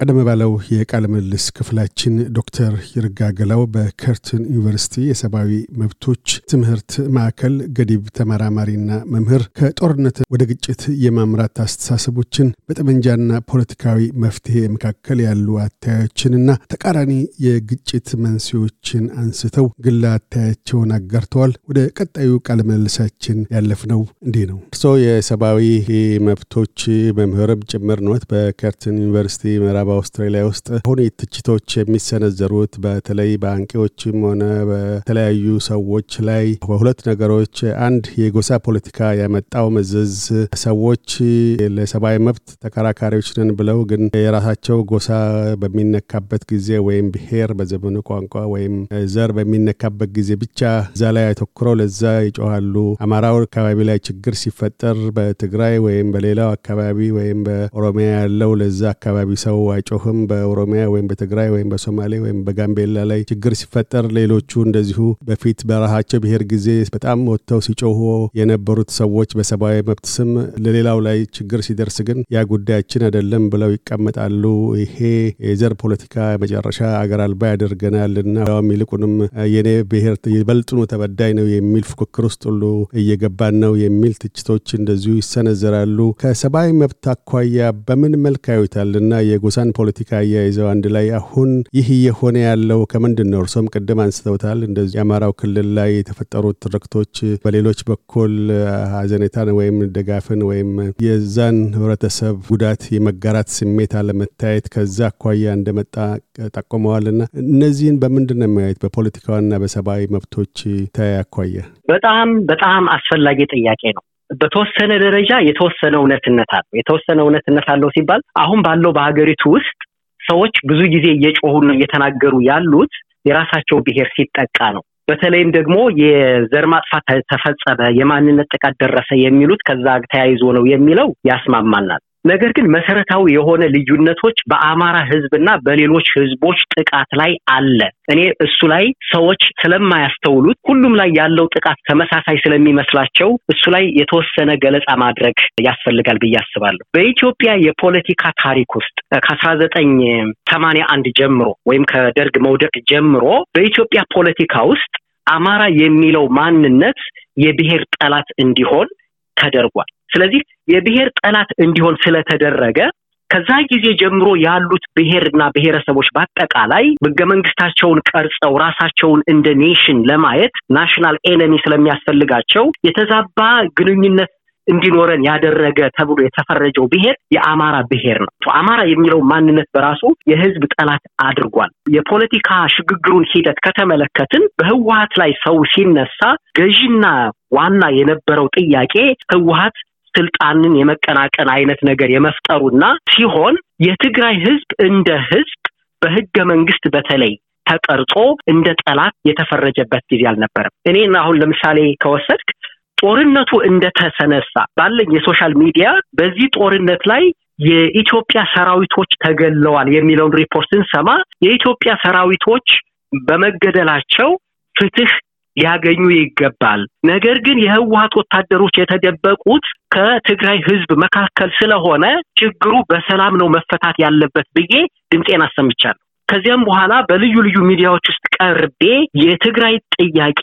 ቀደም ባለው የቃለ ምልልስ ክፍላችን ዶክተር ይርጋ ገላው በከርትን ዩኒቨርሲቲ የሰብአዊ መብቶች ትምህርት ማዕከል ገዲብ ተመራማሪና መምህር ከጦርነት ወደ ግጭት የማምራት አስተሳሰቦችን በጠመንጃና ፖለቲካዊ መፍትሄ መካከል ያሉ አተያዮችንና ተቃራኒ የግጭት መንስኤዎችን አንስተው ግላ አታያቸውን አጋርተዋል። ወደ ቀጣዩ ቃለ ምልልሳችን ያለፍነው እንዲህ ነው። እርስዎ የሰብአዊ መብቶች መምህርም ጭምር ነት በከርትን ዩኒቨርሲቲ ምዕራብ አውስትራሊያ ውስጥ አሁን ትችቶች የሚሰነዘሩት በተለይ በአንቂዎችም ሆነ በተለያዩ ሰዎች ላይ በሁለት ነገሮች፣ አንድ የጎሳ ፖለቲካ ያመጣው መዘዝ ሰዎች ለሰብአዊ መብት ተከራካሪዎች ነን ብለው ግን የራሳቸው ጎሳ በሚነካበት ጊዜ ወይም ብሔር በዘመኑ ቋንቋ ወይም ዘር በሚነካበት ጊዜ ብቻ እዛ ላይ አተኩረው ለዛ ይጮሃሉ። አማራው አካባቢ ላይ ችግር ሲፈጠር በትግራይ ወይም በሌላው አካባቢ ወይም በኦሮሚያ ያለው ለዛ አካባቢ ሰው አይጮህም። በኦሮሚያ ወይም በትግራይ ወይም በሶማሌ ወይም በጋምቤላ ላይ ችግር ሲፈጠር ሌሎቹ እንደዚሁ በፊት በራሳቸው ብሔር ጊዜ በጣም ወጥተው ሲጮሁ የነበሩት ሰዎች በሰብአዊ መብት ስም ለሌላው ላይ ችግር ሲደርስ ግን ያ ጉዳያችን አይደለም ብለው ይቀመጣሉ። ይሄ የዘር ፖለቲካ መጨረሻ አገር አልባ ያደርገናል እና ም ይልቁንም የኔ ብሔር ይበልጥኑ ተበዳይ ነው የሚል ፉክክር ውስጥ ሁሉ እየገባን ነው የሚል ትችቶች እንደዚሁ ይሰነዘራሉ። ከሰብአዊ መብት አኳያ በምን መልክ ያዩታል እና የጎሳን ፖለቲካ አያይዘው አንድ ላይ አሁን ይህ እየሆነ ያለው ከምንድን ነው? እርሶም ቅድም አንስተውታል። እንደዚህ የአማራው ክልል ላይ የተፈጠሩት ትርክቶች በሌሎች በኩል ሀዘኔታን ወይም ድጋፍን ወይም የዛን ህብረተሰብ ጉዳት የመጋራት ስሜት አለመታየት ከዛ አኳያ እንደመጣ ጠቁመዋል። እና እነዚህን በምንድን ነው የሚያዩት በፖለቲካዋና በሰብአዊ መብቶች ተያ አኳያ? በጣም በጣም አስፈላጊ ጥያቄ ነው። በተወሰነ ደረጃ የተወሰነ እውነትነት አለው። የተወሰነ እውነትነት አለው ሲባል አሁን ባለው በሀገሪቱ ውስጥ ሰዎች ብዙ ጊዜ እየጮሁና እየተናገሩ ያሉት የራሳቸው ብሔር ሲጠቃ ነው። በተለይም ደግሞ የዘር ማጥፋት ተፈጸመ፣ የማንነት ጥቃት ደረሰ የሚሉት ከዛ ተያይዞ ነው የሚለው ያስማማናል። ነገር ግን መሰረታዊ የሆነ ልዩነቶች በአማራ ህዝብና በሌሎች ህዝቦች ጥቃት ላይ አለ። እኔ እሱ ላይ ሰዎች ስለማያስተውሉት ሁሉም ላይ ያለው ጥቃት ተመሳሳይ ስለሚመስላቸው እሱ ላይ የተወሰነ ገለጻ ማድረግ ያስፈልጋል ብዬ አስባለሁ። በኢትዮጵያ የፖለቲካ ታሪክ ውስጥ ከአስራ ዘጠኝ ሰማንያ አንድ ጀምሮ ወይም ከደርግ መውደቅ ጀምሮ በኢትዮጵያ ፖለቲካ ውስጥ አማራ የሚለው ማንነት የብሔር ጠላት እንዲሆን ተደርጓል። ስለዚህ የብሔር ጠላት እንዲሆን ስለተደረገ ከዛ ጊዜ ጀምሮ ያሉት ብሔርና ብሔረሰቦች በአጠቃላይ ህገ መንግስታቸውን ቀርጸው ራሳቸውን እንደ nation ለማየት national enemy ስለሚያስፈልጋቸው የተዛባ ግንኙነት እንዲኖረን ያደረገ ተብሎ የተፈረጀው ብሔር የአማራ ብሔር ነው። አማራ የሚለው ማንነት በራሱ የህዝብ ጠላት አድርጓል። የፖለቲካ ሽግግሩን ሂደት ከተመለከትን በህወሀት ላይ ሰው ሲነሳ ገዢና ዋና የነበረው ጥያቄ ህወሀት ስልጣንን የመቀናቀን አይነት ነገር የመፍጠሩና ሲሆን የትግራይ ህዝብ እንደ ህዝብ በህገ መንግስት በተለይ ተቀርጾ እንደ ጠላት የተፈረጀበት ጊዜ አልነበረም። እኔን አሁን ለምሳሌ ከወሰድክ ጦርነቱ እንደተነሳ ባለኝ የ social media በዚህ ጦርነት ላይ የኢትዮጵያ ሰራዊቶች ተገለዋል የሚለውን ሪፖርት ስንሰማ የኢትዮጵያ ሰራዊቶች በመገደላቸው ፍትህ ሊያገኙ ይገባል። ነገር ግን የህወሀት ወታደሮች የተደበቁት ከትግራይ ህዝብ መካከል ስለሆነ ችግሩ በሰላም ነው መፈታት ያለበት ብዬ ድምፄን አሰምቻለሁ። ከዚያም በኋላ በልዩ ልዩ ሚዲያዎች ውስጥ ቀርቤ የትግራይ ጥያቄ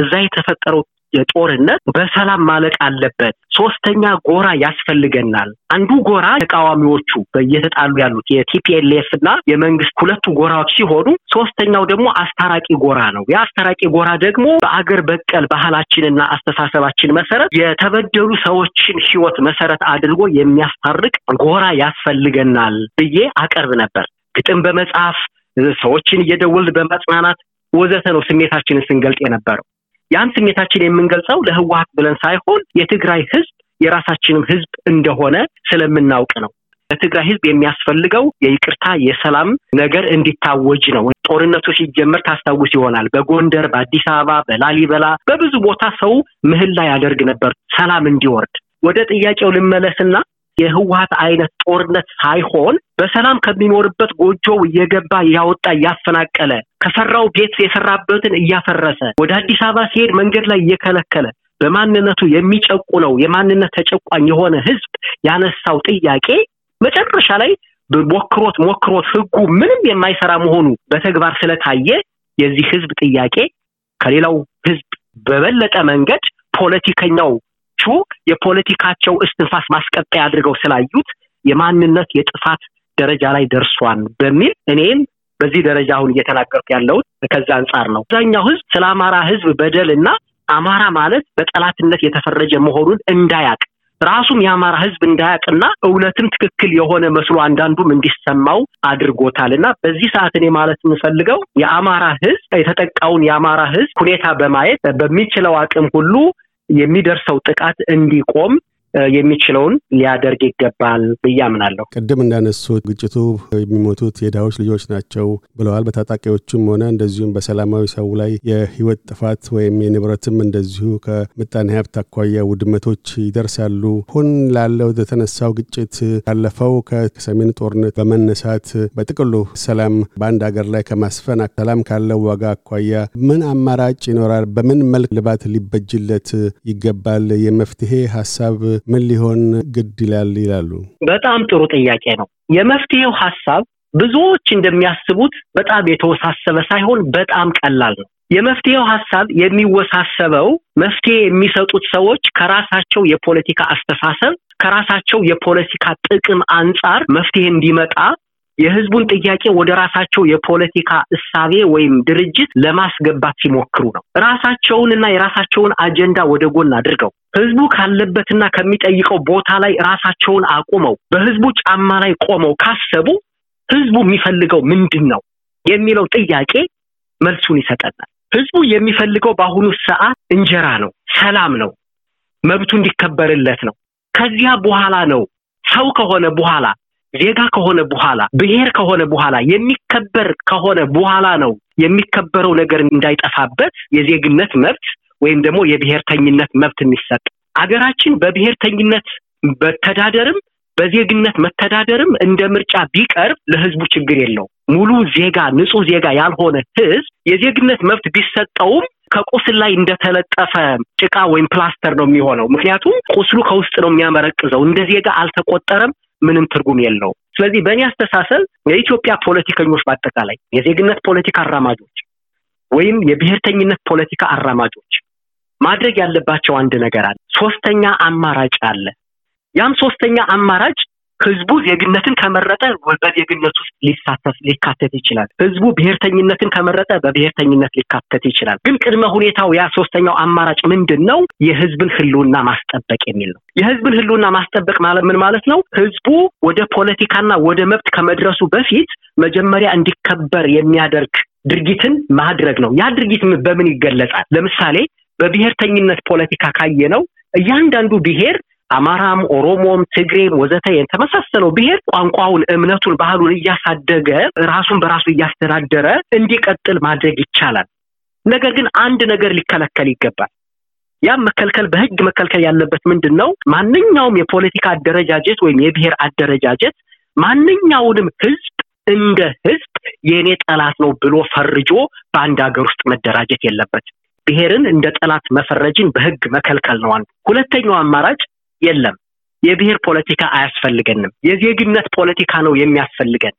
እዛ የተፈጠረው የጦርነት በሰላም ማለቅ አለበት። ሶስተኛ ጎራ ያስፈልገናል። አንዱ ጎራ ተቃዋሚዎቹ እየተጣሉ ያሉት የቲፒኤልኤፍ እና የመንግስት ሁለቱ ጎራዎች ሲሆኑ፣ ሶስተኛው ደግሞ አስታራቂ ጎራ ነው። የአስታራቂ ጎራ ደግሞ በአገር በቀል ባህላችንና አስተሳሰባችን መሰረት የተበደሉ ሰዎችን ህይወት መሰረት አድርጎ የሚያስታርቅ ጎራ ያስፈልገናል ብዬ አቀርብ ነበር። ግጥም በመጽሐፍ ሰዎችን እየደወልን በማጽናናት ወዘተ ነው ስሜታችንን ስንገልጥ የነበረው። ያን ስሜታችን የምንገልጸው ለህወሀት ብለን ሳይሆን የትግራይ ህዝብ የራሳችንም ህዝብ እንደሆነ ስለምናውቅ ነው። ለትግራይ ህዝብ የሚያስፈልገው የይቅርታ የሰላም ነገር እንዲታወጅ ነው። ጦርነቱ ሲጀመር ታስታውስ ይሆናል። በጎንደር፣ በአዲስ አበባ፣ በላሊበላ በብዙ ቦታ ሰው ምህላ ያደርግ ነበር ሰላም እንዲወርድ። ወደ ጥያቄው ልመለስና የህወሀት አይነት ጦርነት ሳይሆን በሰላም ከሚኖርበት ጎጆው እየገባ እያወጣ እያፈናቀለ ከሰራው ቤት የሰራበትን እያፈረሰ ወደ አዲስ አበባ ሲሄድ መንገድ ላይ እየከለከለ በማንነቱ የሚጨቁነው የማንነት ተጨቋኝ የሆነ ህዝብ ያነሳው ጥያቄ መጨረሻ ላይ ሞክሮት ሞክሮት ህጉ ምንም የማይሰራ መሆኑ በተግባር ስለታየ የዚህ ህዝብ ጥያቄ ከሌላው ህዝብ በበለጠ መንገድ ፖለቲከኛዎቹ የፖለቲካቸው እስትንፋስ ማስቀጠያ አድርገው ስላዩት የማንነት የጥፋት ደረጃ ላይ ደርሷን በሚል እኔም በዚህ ደረጃ አሁን እየተናገርኩ ያለሁት ከዛ አንጻር ነው። አብዛኛው ህዝብ ስለ አማራ ህዝብ በደል እና አማራ ማለት በጠላትነት የተፈረጀ መሆኑን እንዳያቅ ራሱም የአማራ ህዝብ እንዳያቅና እውነትም ትክክል የሆነ መስሎ አንዳንዱም እንዲሰማው አድርጎታል እና በዚህ ሰዓት እኔ ማለት የምፈልገው የአማራ ህዝብ የተጠቃውን የአማራ ህዝብ ሁኔታ በማየት በሚችለው አቅም ሁሉ የሚደርሰው ጥቃት እንዲቆም የሚችለውን ሊያደርግ ይገባል ብዬ አምናለሁ። ቅድም እንዳነሱት ግጭቱ የሚሞቱት የድሃዎች ልጆች ናቸው ብለዋል። በታጣቂዎቹም ሆነ እንደዚሁም በሰላማዊ ሰው ላይ የህይወት ጥፋት ወይም የንብረትም እንደዚሁ ከምጣኔ ሀብት አኳያ ውድመቶች ይደርሳሉ። ሁን ላለው የተነሳው ግጭት ካለፈው ከሰሜን ጦርነት በመነሳት በጥቅሉ ሰላም በአንድ ሀገር ላይ ከማስፈን ሰላም ካለው ዋጋ አኳያ ምን አማራጭ ይኖራል? በምን መልክ ልባት ሊበጅለት ይገባል? የመፍትሄ ሀሳብ ምን ሊሆን ግድ ይላል ይላሉ? በጣም ጥሩ ጥያቄ ነው። የመፍትሄው ሀሳብ ብዙዎች እንደሚያስቡት በጣም የተወሳሰበ ሳይሆን በጣም ቀላል ነው። የመፍትሄው ሀሳብ የሚወሳሰበው መፍትሄ የሚሰጡት ሰዎች ከራሳቸው የፖለቲካ አስተሳሰብ ከራሳቸው የፖለቲካ ጥቅም አንጻር መፍትሄ እንዲመጣ የህዝቡን ጥያቄ ወደ ራሳቸው የፖለቲካ እሳቤ ወይም ድርጅት ለማስገባት ሲሞክሩ ነው። ራሳቸውንና የራሳቸውን አጀንዳ ወደ ጎን አድርገው ህዝቡ ካለበትና ከሚጠይቀው ቦታ ላይ ራሳቸውን አቁመው በህዝቡ ጫማ ላይ ቆመው ካሰቡ ህዝቡ የሚፈልገው ምንድን ነው የሚለው ጥያቄ መልሱን ይሰጠናል። ህዝቡ የሚፈልገው በአሁኑ ሰዓት እንጀራ ነው፣ ሰላም ነው፣ መብቱ እንዲከበርለት ነው። ከዚያ በኋላ ነው ሰው ከሆነ በኋላ ዜጋ ከሆነ በኋላ ብሔር ከሆነ በኋላ የሚከበር ከሆነ በኋላ ነው የሚከበረው ነገር እንዳይጠፋበት የዜግነት መብት ወይም ደግሞ የብሔርተኝነት መብት የሚሰጥ አገራችን በብሔርተኝነት መተዳደርም በዜግነት መተዳደርም እንደ ምርጫ ቢቀርብ ለህዝቡ ችግር የለው። ሙሉ ዜጋ ንጹህ ዜጋ ያልሆነ ህዝብ የዜግነት መብት ቢሰጠውም ከቁስል ላይ እንደተለጠፈ ጭቃ ወይም ፕላስተር ነው የሚሆነው። ምክንያቱም ቁስሉ ከውስጥ ነው የሚያመረቅዘው። እንደ ዜጋ አልተቆጠረም። ምንም ትርጉም የለውም። ስለዚህ በእኔ አስተሳሰብ የኢትዮጵያ ፖለቲከኞች በአጠቃላይ የዜግነት ፖለቲካ አራማጆች ወይም የብሔርተኝነት ፖለቲካ አራማጆች ማድረግ ያለባቸው አንድ ነገር አለ። ሶስተኛ አማራጭ አለ። ያም ሶስተኛ አማራጭ ህዝቡ ዜግነትን ከመረጠ በዜግነት ውስጥ ሊሳተፍ ሊካተት ይችላል። ህዝቡ ብሔርተኝነትን ከመረጠ በብሔርተኝነት ሊካተት ይችላል። ግን ቅድመ ሁኔታው ያ ሶስተኛው አማራጭ ምንድን ነው? የህዝብን ህልውና ማስጠበቅ የሚል ነው። የህዝብን ህልውና ማስጠበቅ ማለት ምን ማለት ነው? ህዝቡ ወደ ፖለቲካና ወደ መብት ከመድረሱ በፊት መጀመሪያ እንዲከበር የሚያደርግ ድርጊትን ማድረግ ነው። ያ ድርጊት በምን ይገለጻል? ለምሳሌ በብሔርተኝነት ፖለቲካ ካየነው እያንዳንዱ ብሔር አማራም፣ ኦሮሞም፣ ትግሬም ወዘተ የተመሳሰለው ብሔር ቋንቋውን፣ እምነቱን፣ ባህሉን እያሳደገ ራሱን በራሱ እያስተዳደረ እንዲቀጥል ማድረግ ይቻላል። ነገር ግን አንድ ነገር ሊከለከል ይገባል። ያም መከልከል በህግ መከልከል ያለበት ምንድን ነው? ማንኛውም የፖለቲካ አደረጃጀት ወይም የብሔር አደረጃጀት ማንኛውንም ህዝብ እንደ ህዝብ የእኔ ጠላት ነው ብሎ ፈርጆ በአንድ ሀገር ውስጥ መደራጀት የለበትም። ብሔርን እንደ ጠላት መፈረጅን በህግ መከልከል ነው አንዱ። ሁለተኛው አማራጭ የለም የብሔር ፖለቲካ አያስፈልገንም፣ የዜግነት ፖለቲካ ነው የሚያስፈልገን፣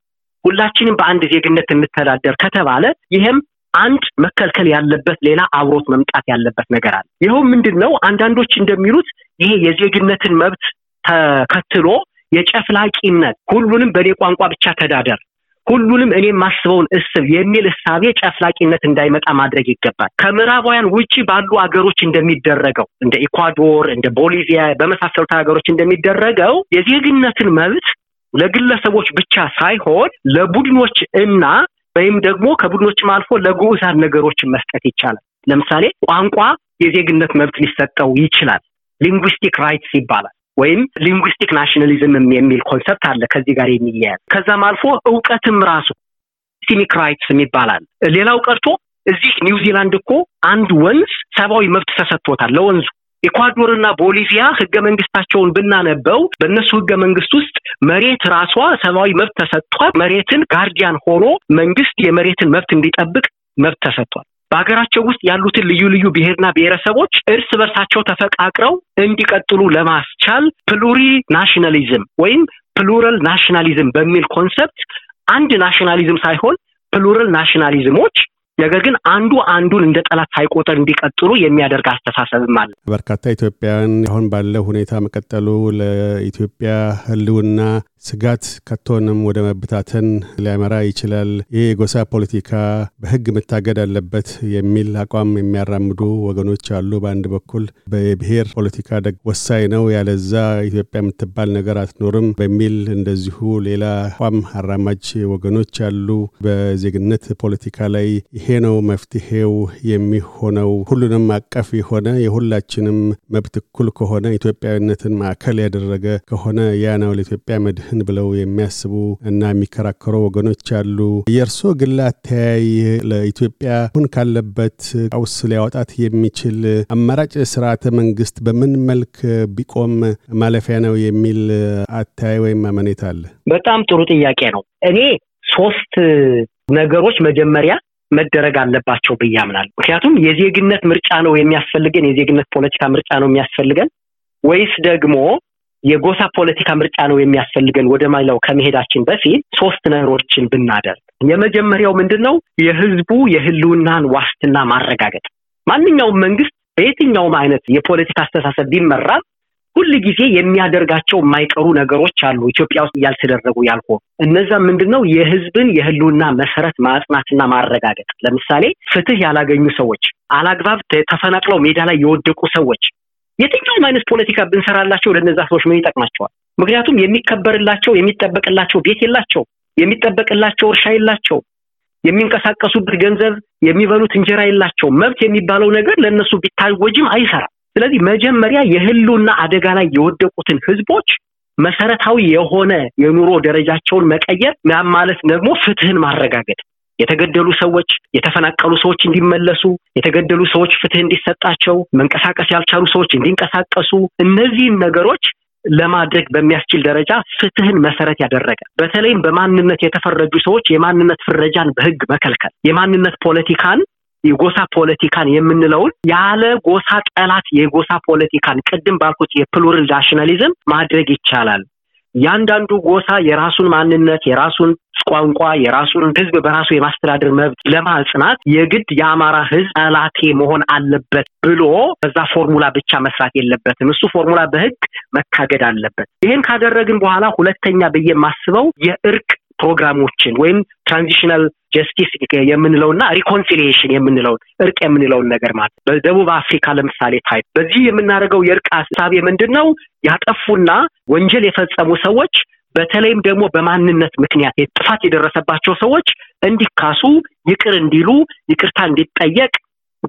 ሁላችንም በአንድ ዜግነት እንተዳደር ከተባለ ይህም አንድ መከልከል ያለበት ሌላ አብሮት መምጣት ያለበት ነገር አለ። ይኸው ምንድን ነው? አንዳንዶች እንደሚሉት ይሄ የዜግነትን መብት ተከትሎ የጨፍላቂነት ሁሉንም በእኔ ቋንቋ ብቻ ተዳደር ሁሉንም እኔ የማስበውን እስብ የሚል እሳቤ ጨፍላቂነት እንዳይመጣ ማድረግ ይገባል። ከምዕራባውያን ውጭ ባሉ አገሮች እንደሚደረገው እንደ ኢኳዶር፣ እንደ ቦሊቪያ በመሳሰሉት ሀገሮች እንደሚደረገው የዜግነትን መብት ለግለሰቦች ብቻ ሳይሆን ለቡድኖች እና ወይም ደግሞ ከቡድኖችም አልፎ ለግዑዛን ነገሮችን መስጠት ይቻላል። ለምሳሌ ቋንቋ የዜግነት መብት ሊሰጠው ይችላል። linguistic rights ይባላል። ወይም linguistic nationalism የሚል concept አለ ከዚህ ጋር የሚያያዝ ከዛም አልፎ እውቀትም ራሱ epistemic rights ይባላል። ሌላው ቀርቶ እዚህ ኒውዚላንድ እኮ አንድ ወንዝ ሰብአዊ መብት ተሰጥቶታል ለወንዙ ኢኳዶርና ቦሊቪያ ህገ መንግስታቸውን ብናነበው በእነሱ ህገ መንግስት ውስጥ መሬት ራሷ ሰብአዊ መብት ተሰጥቷል። መሬትን guardian ሆኖ መንግስት የመሬትን መብት እንዲጠብቅ መብት ተሰጥቷል። በሀገራቸው ውስጥ ያሉትን ልዩ ልዩ ብሔርና ብሔረሰቦች እርስ በርሳቸው ተፈቃቅረው እንዲቀጥሉ ለማስቻል pluri nationalism ወይም plural nationalism በሚል concept አንድ nationalism ሳይሆን plural nationalism ኦች ነገር ግን አንዱ አንዱን እንደ ጠላት ሳይቆጠር እንዲቀጥሉ የሚያደርግ አስተሳሰብም አለ። በርካታ ኢትዮጵያውያን አሁን ባለው ሁኔታ መቀጠሉ ለኢትዮጵያ ህልውና ስጋት ከቶንም ወደ መበታተን ሊያመራ ይችላል። ይህ የጎሳ ፖለቲካ በህግ መታገድ አለበት የሚል አቋም የሚያራምዱ ወገኖች አሉ። በአንድ በኩል በብሔር ፖለቲካ ወሳኝ ነው፣ ያለዛ ኢትዮጵያ የምትባል ነገር አትኖርም በሚል እንደዚሁ ሌላ አቋም አራማጅ ወገኖች አሉ። በዜግነት ፖለቲካ ላይ ይሄ ነው መፍትሄው የሚሆነው ሁሉንም አቀፍ የሆነ የሁላችንም መብት እኩል ከሆነ ኢትዮጵያዊነትን ማዕከል ያደረገ ከሆነ ያ ነው ለኢትዮጵያ መድህን ብለው የሚያስቡ እና የሚከራከሩ ወገኖች አሉ። የእርሶ ግል አተያይ ለኢትዮጵያ አሁን ካለበት ቀውስ ሊያወጣት የሚችል አማራጭ ስርዓተ መንግስት በምን መልክ ቢቆም ማለፊያ ነው የሚል አተያይ ወይም አመኔታ አለ? በጣም ጥሩ ጥያቄ ነው። እኔ ሶስት ነገሮች መጀመሪያ መደረግ አለባቸው ብዬ አምናለሁ። ምክንያቱም የዜግነት ምርጫ ነው የሚያስፈልገን፣ የዜግነት ፖለቲካ ምርጫ ነው የሚያስፈልገን ወይስ ደግሞ የጎሳ ፖለቲካ ምርጫ ነው የሚያስፈልገን ወደ ማለው ከመሄዳችን በፊት ሶስት ነገሮችን ብናደርግ፣ የመጀመሪያው ምንድን ነው? የህዝቡ የህልውናን ዋስትና ማረጋገጥ። ማንኛውም መንግስት በየትኛውም አይነት የፖለቲካ አስተሳሰብ ቢመራ ሁል ጊዜ የሚያደርጋቸው የማይቀሩ ነገሮች አሉ፣ ኢትዮጵያ ውስጥ እያልተደረጉ ያልሆኑ። እነዛም ምንድን ነው? የህዝብን የህልውና መሰረት ማጽናትና ማረጋገጥ። ለምሳሌ ፍትህ ያላገኙ ሰዎች፣ አላግባብ ተፈናቅለው ሜዳ ላይ የወደቁ ሰዎች የትኛውም አይነት ፖለቲካ ብንሰራላቸው ለነዛ ሰዎች ምን ይጠቅማቸዋል? ምክንያቱም የሚከበርላቸው የሚጠበቅላቸው ቤት የላቸው፣ የሚጠበቅላቸው እርሻ የላቸው፣ የሚንቀሳቀሱበት ገንዘብ፣ የሚበሉት እንጀራ የላቸው። መብት የሚባለው ነገር ለእነሱ ቢታወጅም አይሰራም። ስለዚህ መጀመሪያ የህልውና አደጋ ላይ የወደቁትን ህዝቦች መሰረታዊ የሆነ የኑሮ ደረጃቸውን መቀየር ማለት ደግሞ ፍትህን ማረጋገጥ የተገደሉ ሰዎች፣ የተፈናቀሉ ሰዎች እንዲመለሱ፣ የተገደሉ ሰዎች ፍትህ እንዲሰጣቸው፣ መንቀሳቀስ ያልቻሉ ሰዎች እንዲንቀሳቀሱ፣ እነዚህን ነገሮች ለማድረግ በሚያስችል ደረጃ ፍትህን መሰረት ያደረገ በተለይም በማንነት የተፈረጁ ሰዎች የማንነት ፍረጃን በህግ መከልከል፣ የማንነት ፖለቲካን የጎሳ ፖለቲካን የምንለውን ያለ ጎሳ ጠላት የጎሳ ፖለቲካን ቅድም ባልኩት የፕሉራል ናሽናሊዝም ማድረግ ይቻላል። ያንዳንዱ ጎሳ የራሱን ማንነት የራሱን ቋንቋ የራሱን ህዝብ በራሱ የማስተዳደር መብት ለማጽናት የግድ የአማራ ህዝብ ጠላቴ መሆን አለበት ብሎ በዛ ፎርሙላ ብቻ መስራት የለበትም። እሱ ፎርሙላ በህግ መታገድ አለበት። ይህን ካደረግን በኋላ ሁለተኛ ብዬ የማስበው የእርቅ ፕሮግራሞችን ወይም transitional justice የምንለውና reconciliation የምንለውን እርቅ የምንለውን ነገር ማለት በደቡብ አፍሪካ ለምሳሌ type በዚህ የምናደርገው የእርቅ ሀሳቤ ምንድን ነው? ያጠፉና ወንጀል የፈጸሙ ሰዎች በተለይም ደግሞ በማንነት ምክንያት ጥፋት የደረሰባቸው ሰዎች እንዲካሱ፣ ይቅር እንዲሉ፣ ይቅርታ እንዲጠየቅ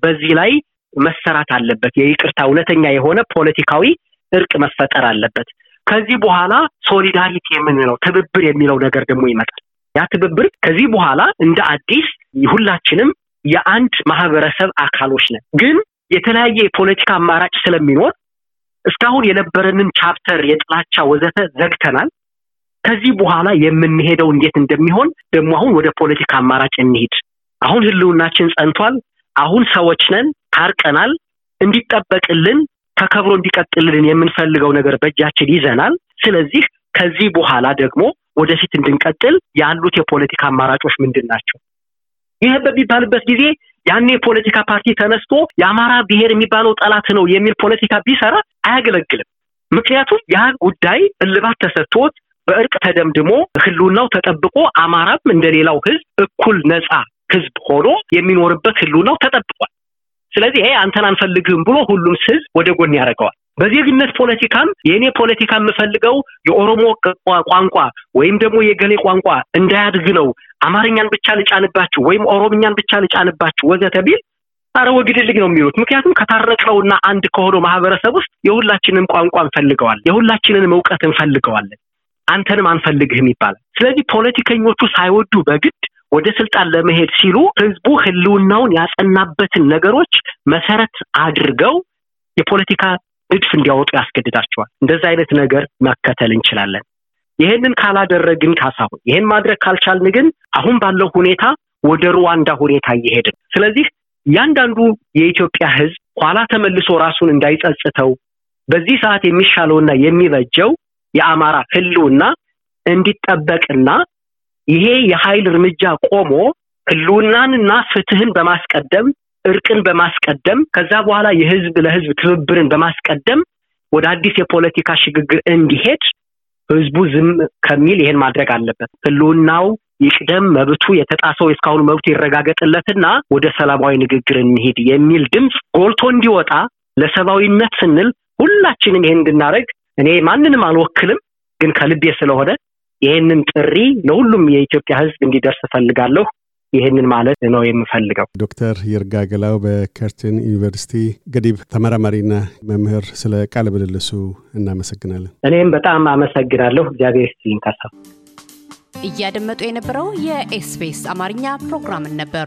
በዚህ ላይ መሰራት አለበት። የይቅርታ እውነተኛ የሆነ ፖለቲካዊ እርቅ መፈጠር አለበት። ከዚህ በኋላ ሶሊዳሪቲ የምንለው ትብብር የሚለው ነገር ደግሞ ይመጣል። ያ ትብብር ከዚህ በኋላ እንደ አዲስ ሁላችንም የአንድ ማህበረሰብ አካሎች ነን። ግን የተለያየ የፖለቲካ አማራጭ ስለሚኖር እስካሁን የነበረንን ቻፕተር የጥላቻ ወዘተ ዘግተናል። ከዚህ በኋላ የምንሄደው እንዴት እንደሚሆን ደግሞ አሁን ወደ ፖለቲካ አማራጭ እንሂድ። አሁን ህልውናችን ጸንቷል። አሁን ሰዎች ነን፣ ታርቀናል። እንዲጠበቅልን ተከብሮ እንዲቀጥልልን የምንፈልገው ነገር በእጃችን ይዘናል። ስለዚህ ከዚህ በኋላ ደግሞ ወደፊት እንድንቀጥል ያሉት የፖለቲካ አማራጮች ምንድን ናቸው? ይህ በሚባልበት ጊዜ ያኔ የፖለቲካ ፓርቲ ተነስቶ የአማራ ብሔር የሚባለው ጠላት ነው የሚል ፖለቲካ ቢሰራ አያገለግልም። ምክንያቱም ያ ጉዳይ እልባት ተሰጥቶት በእርቅ ተደምድሞ ህልውናው ተጠብቆ አማራም እንደሌላው ህዝብ እኩል ነፃ ህዝብ ሆኖ የሚኖርበት ህልውናው ተጠብቋል። ስለዚህ ይሄ አንተን አንፈልግህም ብሎ ሁሉም ህዝብ ወደ ጎን ያደርገዋል። በዜግነት ፖለቲካም የእኔ ፖለቲካ የምፈልገው የኦሮሞ ቋንቋ ወይም ደግሞ የገሌ ቋንቋ እንዳያድግ ነው፣ አማርኛን ብቻ ልጫንባችሁ ወይም ኦሮምኛን ብቻ ልጫንባችሁ ወዘተ ቢል አረ ወግድልኝ ነው የሚሉት። ምክንያቱም ከታረቅነውና አንድ ከሆነው ማህበረሰብ ውስጥ የሁላችንም ቋንቋ እንፈልገዋለን፣ የሁላችንንም እውቀት እንፈልገዋለን፣ አንተንም አንፈልግህም ይባላል። ስለዚህ ፖለቲከኞቹ ሳይወዱ በግድ ወደ ስልጣን ለመሄድ ሲሉ ህዝቡ ህልውናውን ያጸናበትን ነገሮች መሰረት አድርገው የፖለቲካ ንድፍ እንዲያወጡ ያስገድዳቸዋል። እንደዚህ አይነት ነገር መከተል እንችላለን። ይህንን ካላደረግን ካሳሁን፣ ይህን ማድረግ ካልቻልን ግን አሁን ባለው ሁኔታ ወደ ሩዋንዳ ሁኔታ እየሄድን ስለዚህ እያንዳንዱ የኢትዮጵያ ሕዝብ ኋላ ተመልሶ ራሱን እንዳይጸጽተው በዚህ ሰዓት የሚሻለውና የሚበጀው የአማራ ህልውና እንዲጠበቅና ይሄ የኃይል እርምጃ ቆሞ ህልውናንና ፍትህን በማስቀደም እርቅን በማስቀደም ከዛ በኋላ የህዝብ ለህዝብ ትብብርን በማስቀደም ወደ አዲስ የፖለቲካ ሽግግር እንዲሄድ ህዝቡ ዝም ከሚል ይሄን ማድረግ አለበት። ህልውናው ይቅደም፣ መብቱ የተጣሰው የእስካሁኑ መብቱ ይረጋገጥለትና ወደ ሰላማዊ ንግግር እንሂድ የሚል ድምፅ ጎልቶ እንዲወጣ ለሰብአዊነት ስንል ሁላችንም ይሄን እንድናደርግ እኔ ማንንም አልወክልም፣ ግን ከልቤ ስለሆነ ይሄንን ጥሪ ለሁሉም የኢትዮጵያ ህዝብ እንዲደርስ እፈልጋለሁ። ይህንን ማለት ነው የምፈልገው። ዶክተር ይርጋ ገላው በከርትን ዩኒቨርሲቲ ገዲብ ተመራማሪና መምህር፣ ስለ ቃለ ምልልሱ እናመሰግናለን። እኔም በጣም አመሰግናለሁ። እግዚአብሔር ይስጥልኝ። እያደመጡ የነበረው የ SBS አማርኛ ፕሮግራምን ነበር።